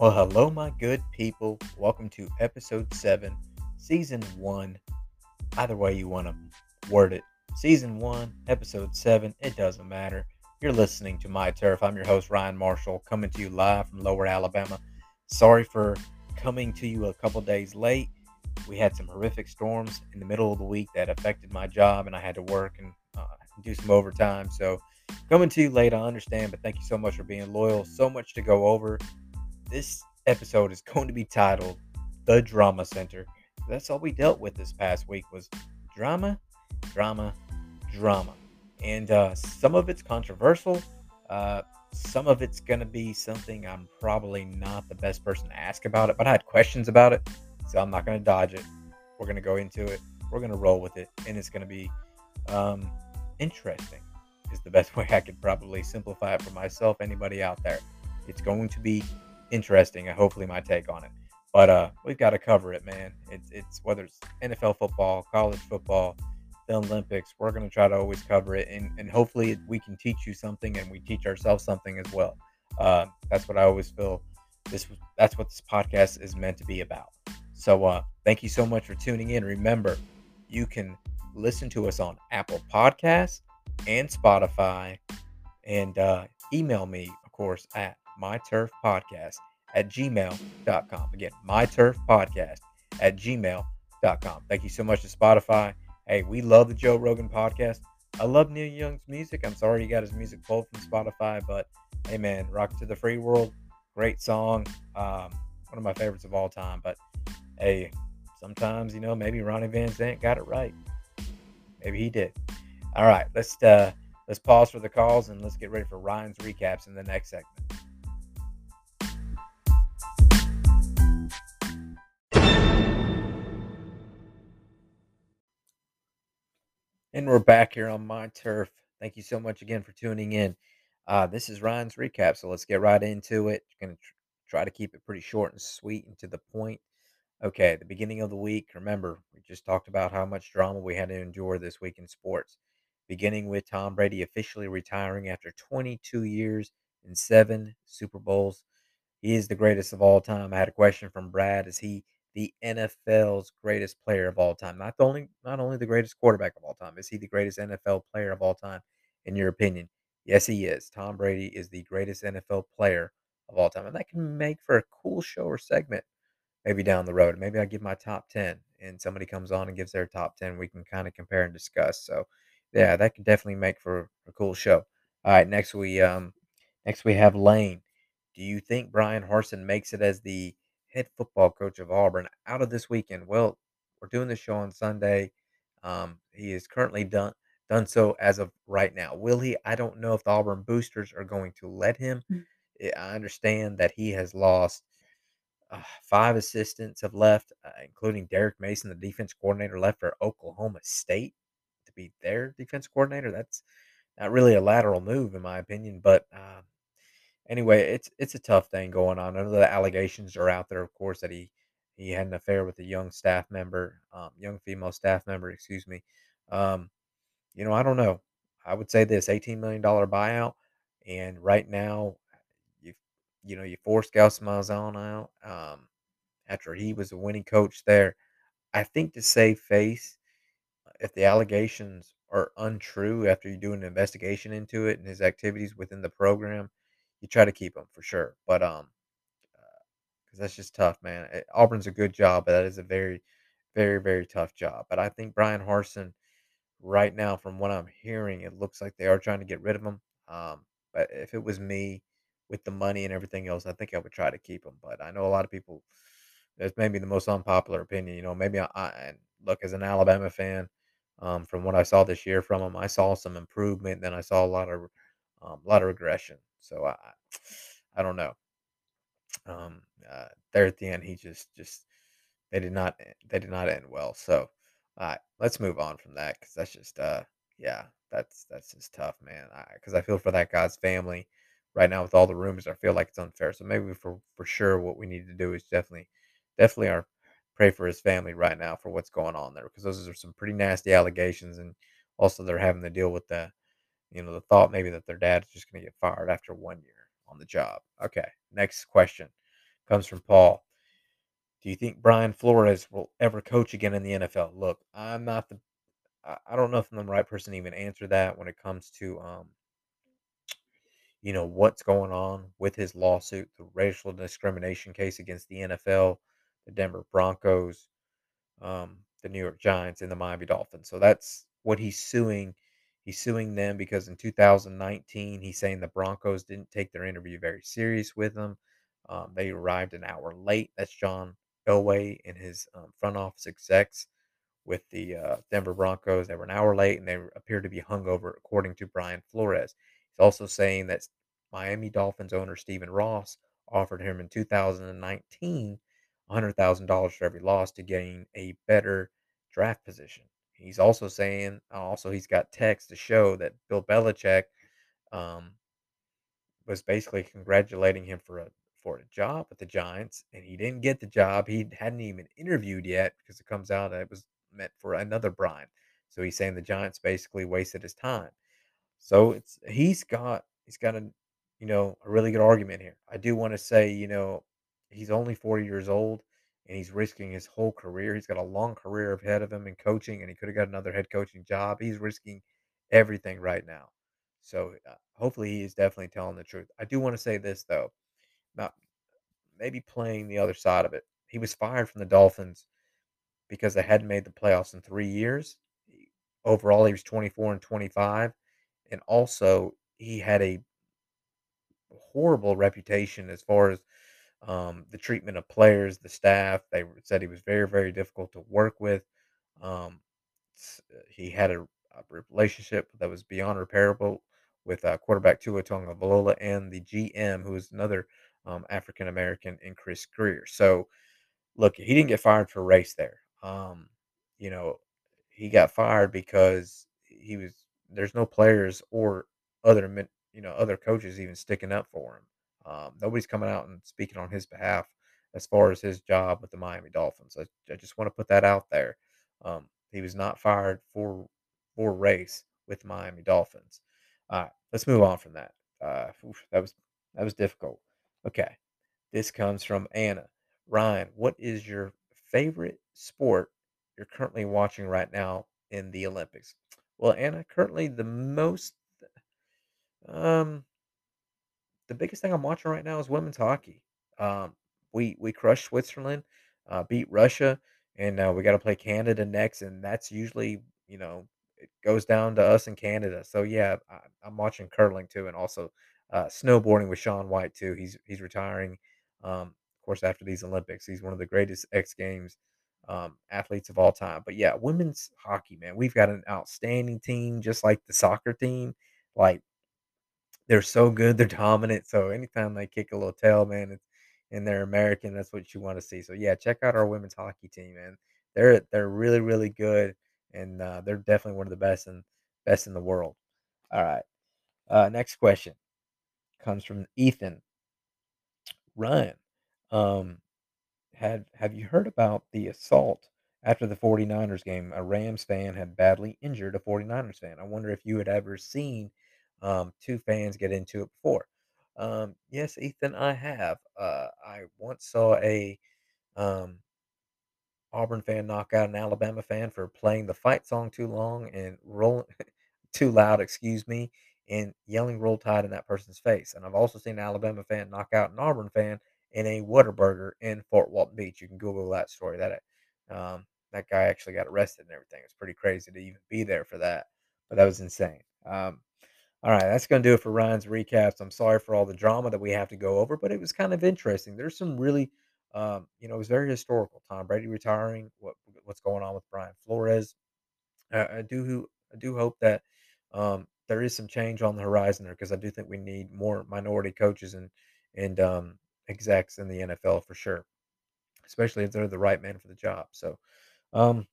Well, hello, my good people. Welcome to episode seven, season one. Either way you want to word it, season one, episode seven, it doesn't matter. You're listening to My Turf. I'm your host, Ryan Marshall, coming to you live from Lower Alabama. Sorry for coming to you a couple days late. We had some horrific storms in the middle of the week that affected my job, and I had to work and uh, do some overtime. So, coming to you late, I understand, but thank you so much for being loyal. So much to go over this episode is going to be titled The Drama Center. That's all we dealt with this past week was drama, drama, drama. And uh, some of it's controversial. Uh, some of it's going to be something I'm probably not the best person to ask about it, but I had questions about it. So I'm not going to dodge it. We're going to go into it. We're going to roll with it. And it's going to be um, interesting, is the best way I could probably simplify it for myself, anybody out there. It's going to be interesting. And hopefully, my take on it. But uh, we've got to cover it, man. It's it's whether it's NFL football, college football, the Olympics. We're going to try to always cover it, and and hopefully we can teach you something, and we teach ourselves something as well. Uh, that's what I always feel. This that's what this podcast is meant to be about. So uh, thank you so much for tuning in. Remember, you can listen to us on Apple Podcasts and Spotify, and uh, email me, of course, at myturfpodcast at gmail.com. Again, myturfpodcast at gmail.com. Thank you so much to Spotify. Hey, we love the Joe Rogan podcast. I love Neil Young's music. I'm sorry he got his music pulled from Spotify, but hey, man, Rockin' in the Free World, great song. Um, one of my favorites of all time. But hey, sometimes, you know, maybe Ronnie Van Zant got it right. Maybe he did. All right, let's uh, let's pause for the calls and let's get ready for Ryan's recaps in the next segment. And we're back here on my turf. Thank you so much again for tuning in. Uh, this is Ryan's recap, so let's get right into it. Going to tr- try to keep it pretty short and sweet and to the point. Okay, the beginning of the week. Remember, we just talked about how much drama we had to endure this week in sports. Beginning with Tom Brady officially retiring after 22 years and seven Super Bowls. He is the greatest of all time. I had a question from Brad: Is he the NFL's greatest player of all time. Not the only not only the greatest quarterback of all time, is he the greatest NFL player of all time in your opinion? Yes, he is. Tom Brady is the greatest NFL player of all time. And that can make for a cool show or segment maybe down the road. Maybe I give my top 10 and somebody comes on and gives their top 10. We can kind of compare and discuss. So, yeah, that can definitely make for a cool show. All right, next we um next we have Lane. Do you think Bryan Harsin makes it as the head football coach of Auburn out of this weekend? Well, we're doing the show on Sunday. Um, he is currently done done so as of right now. Will he? I don't know if the Auburn boosters are going to let him. Mm. Eh, I understand that he has lost uh, five assistants have left, uh, including Derek Mason, the defense coordinator, left for Oklahoma State to be their defense coordinator. That's not really a lateral move, in my opinion, but uh, anyway, it's it's a tough thing going on. I know the allegations are out there, of course, that he he had an affair with a young staff member, um, young female staff member, excuse me. Um, you know, I don't know. I would say this: eighteen million dollar buyout, and right now, you you know you forced Gus Malzahn out um, after he was a winning coach there. I think to save face, if the allegations are untrue after you do an investigation into it and his activities within the program, you try to keep them for sure. But um, because uh, that's just tough, man. Eh, Auburn's a good job, but that is a very, very, very tough job. But I think Bryan Harsin, right now, from what I'm hearing, it looks like they are trying to get rid of him. Um, but if it was me, with the money and everything else, I think I would try to keep him. But I know a lot of people. That's maybe the most unpopular opinion. You know, maybe I, I look as an Alabama fan. Um, from what I saw this year from him, I saw some improvement. Then I saw a lot of um, a lot of regression. So I, I don't know. Um, uh, there at the end, he just, just they did not, they did not end well. So, all right, let's move on from that because that's just, uh, yeah, that's that's just tough, man. Because I, I feel for that guy's family right now with all the rumors. I feel like it's unfair. So maybe for for sure, what we need to do is definitely, definitely our pray for his family right now for what's going on there because those are some pretty nasty allegations and also they're having to deal with the you know, the thought maybe that their dad's just going to get fired after one year on the job. Okay, next question comes from Paul. Do you think Brian Flores will ever coach again in the NFL? Look, I'm not the I don't know if I'm the right person to even answer that when it comes to um, you know, what's going on with his lawsuit, the racial discrimination case against the NFL, the Denver Broncos, um, the New York Giants, and the Miami Dolphins. So that's what he's suing. He's suing them because in 2019, he's saying the Broncos didn't take their interview very serious with him. Um, they arrived an hour late. That's John Elway and his um, front office execs with the uh, Denver Broncos. They were an hour late and they appeared to be hungover, according to Brian Flores. He's also saying that Miami Dolphins owner Stephen Ross offered him in 2019 $100,000 for every loss to gain a better draft position. He's also saying, also, he's got text to show that Bill Belichick um, was basically congratulating him for a for a job with the Giants, and he didn't get the job. He hadn't even interviewed yet because it comes out that it was meant for another Brian. So he's saying the Giants basically wasted his time. So it's he's got he's got a you know a really good argument here. I do want to say you know he's only 40 years old and he's risking his whole career. He's got a long career ahead of him in coaching, and he could have got another head coaching job. He's risking everything right now. So uh, hopefully he is definitely telling the truth. I do want to say this though, about maybe playing the other side of it. He was fired from the Dolphins because they hadn't made the playoffs in three years. Overall, he was 24 and 25. And also, he had a horrible reputation as far as um, the treatment of players, the staff. They said he was very, very difficult to work with. Um, he had a, a, relationship that was beyond repairable with uh, quarterback Tua Tagovailoa and the GM, who is another um, African American, in Chris Grier. So, look, he didn't get fired for race there. Um, you know, he got fired because he was there's no players or other you know, other coaches even sticking up for him. Um, nobody's coming out and speaking on his behalf as far as his job with the Miami Dolphins. I, I just want to put that out there. Um, he was not fired for for race with Miami Dolphins. All right, let's move on from that. Uh, oof, that was that was difficult. Okay, this comes from Anna. Ryan, what is your favorite sport you're currently watching right now in the Olympics? Well, Anna, currently the most um the biggest thing I'm watching right now is women's hockey. Um, we we crushed Switzerland, uh, beat Russia, and uh, we got to play Canada next, and that's usually you know it goes down to us in Canada. So yeah, I, I'm watching curling too, and also uh, snowboarding with Shaun White too. He's he's retiring, um, of course, after these Olympics. He's one of the greatest X Games um, athletes of all time. But yeah, women's hockey, man, we've got an outstanding team, just like the soccer team. Like they're so good, they're dominant. So anytime they kick a little tail, man, it's and they're American, that's what you want to see. So yeah, check out our women's hockey team, man. They're they're really really good, and uh, they're definitely one of the best and best in the world. All right, uh, next question comes from Ethan Ryan. Um, had have you heard about the assault after the 49ers game? A Rams fan had badly injured a 49ers fan. I wonder if you had ever seen um, two fans get into it before. Um, yes, Ethan, I have. Uh, I once saw a um, Auburn fan knock out an Alabama fan for playing the fight song too long and rolling too loud, excuse me, and yelling "Roll Tide" in that person's face. And I've also seen an Alabama fan knock out an Auburn fan in a Whataburger in Fort Walton Beach. You can Google that story. That um, that guy actually got arrested and everything. It's pretty crazy to even be there for that, but that was insane. Um, all right, that's going to do it for Ryan's recaps. I'm sorry for all the drama that we have to go over, but it was kind of interesting. There's some really, um, you know, it was very historical. Tom Brady retiring, what what's going on with Brian Flores. I, I do I do hope that um, there is some change on the horizon there because I do think we need more minority coaches and and um, execs in the NFL for sure, especially if they're the right man for the job. So um,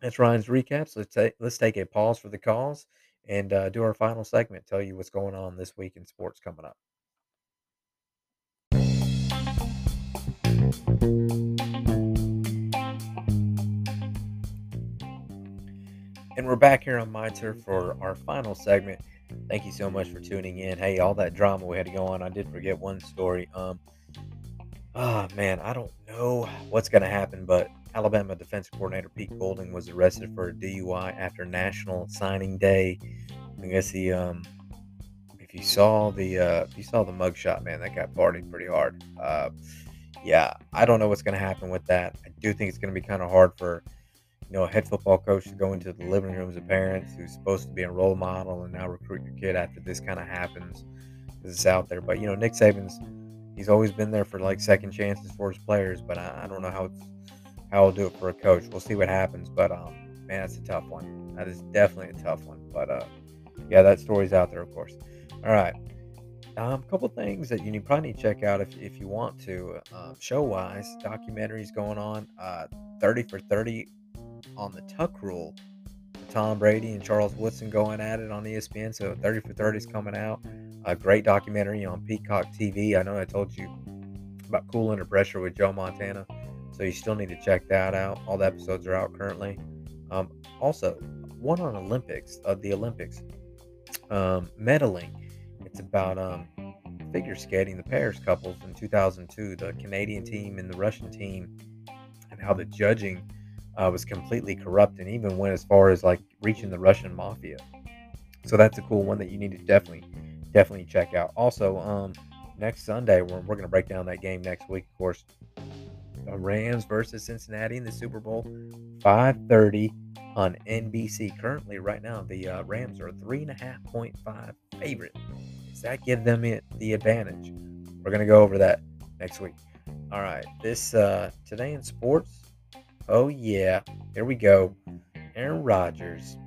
that's Ryan's recaps. Let's take let's take a pause for the calls and uh, do our final segment. Tell you what's going on this week in sports coming up. And we're back here on My Turf for our final segment. Thank you so much for tuning in. Hey, all that drama we had to go on. I did forget one story. Um, Oh man, I don't know what's going to happen, but Alabama defensive coordinator Pete Golding was arrested for a DUI after National Signing Day. I guess he, um, if you saw the, uh, if you saw the mugshot, man, that guy partied pretty hard. Uh, yeah, I don't know what's going to happen with that. I do think it's going to be kind of hard for, you know, a head football coach to go into the living rooms of parents who's supposed to be a role model and now recruit your kid after this kind of happens. This is out there, but you know, Nick Saban's he's always been there for like second chances for his players, but I, I don't know how how I'll do it for a coach. We'll see what happens, but um, man, that's a tough one. That is definitely a tough one, but uh, yeah, that story's out there, of course. All right. Um, a couple things that you probably need to check out if, if you want to. Um, show wise, documentaries going on. Uh, 30 for 30 on the Tuck Rule. Tom Brady and Charles Woodson going at it on ESPN. So 30 for 30 is coming out. A great documentary on Peacock TV. I know I told you about Cool Under Pressure with Joe Montana. So you still need to check that out. All the episodes are out currently. Um, also, one on Olympics, uh, the Olympics, um, medaling. It's about um, figure skating, the pairs couples in 2002, the Canadian team and the Russian team, and how the judging uh, was completely corrupt and even went as far as like reaching the Russian mafia. So that's a cool one that you need to definitely, definitely check out. Also, um, next Sunday, we're, we're going to break down that game next week, of course. The Rams versus Cincinnati in the Super Bowl, 5:30 on NBC. Currently, right now, the uh, Rams are three and a half point five favorite. Does that give them it, the advantage? We're gonna go over that next week. All right, this uh, today in sports. Oh yeah, here we go. Aaron Rodgers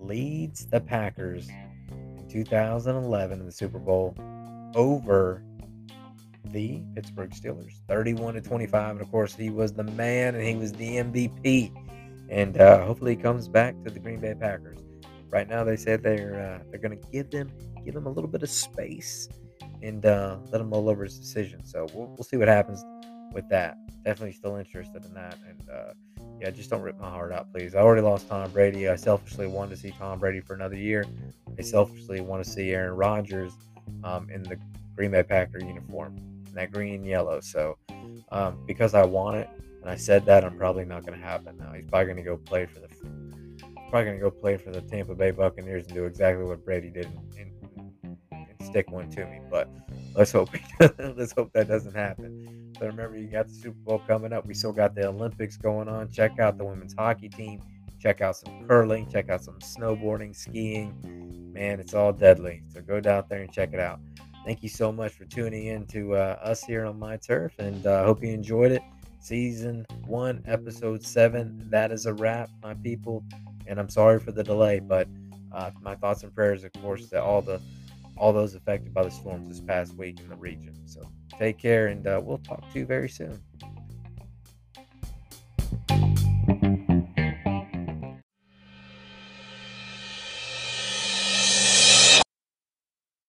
leads the Packers 2011 in the Super Bowl over the Pittsburgh Steelers, 31 to 25. And of course, he was the man and he was the MVP. And uh, hopefully, he comes back to the Green Bay Packers. Right now, they said they're uh, they're going to give them give him a little bit of space and uh, let him mull over his decision. So we'll, we'll see what happens with that. Definitely still interested in that. And uh, yeah, just don't rip my heart out, please. I already lost Tom Brady. I selfishly wanted to see Tom Brady for another year. I selfishly want to see Aaron Rodgers um, in the Green Bay Packer uniform, that green and yellow. So um, because I want it, and I said that, I'm probably not going to happen now. He's probably going to go play for the probably going to go play for the Tampa Bay Buccaneers and do exactly what Brady did and, and, and stick one to me. But let's hope let's hope that doesn't happen. Remember, you got the Super Bowl coming up. We still got the Olympics going on. Check out the women's hockey team. Check out some curling. Check out some snowboarding, skiing. Man, it's all deadly. So go down there and check it out. Thank you so much for tuning in to uh, us here on My Turf, and I uh, hope you enjoyed it. Season one, episode seven. That is a wrap, my people. And I'm sorry for the delay, but uh, my thoughts and prayers, of course, to all the all those affected by the storms this past week in the region. So take care, and uh, we'll talk to you very soon.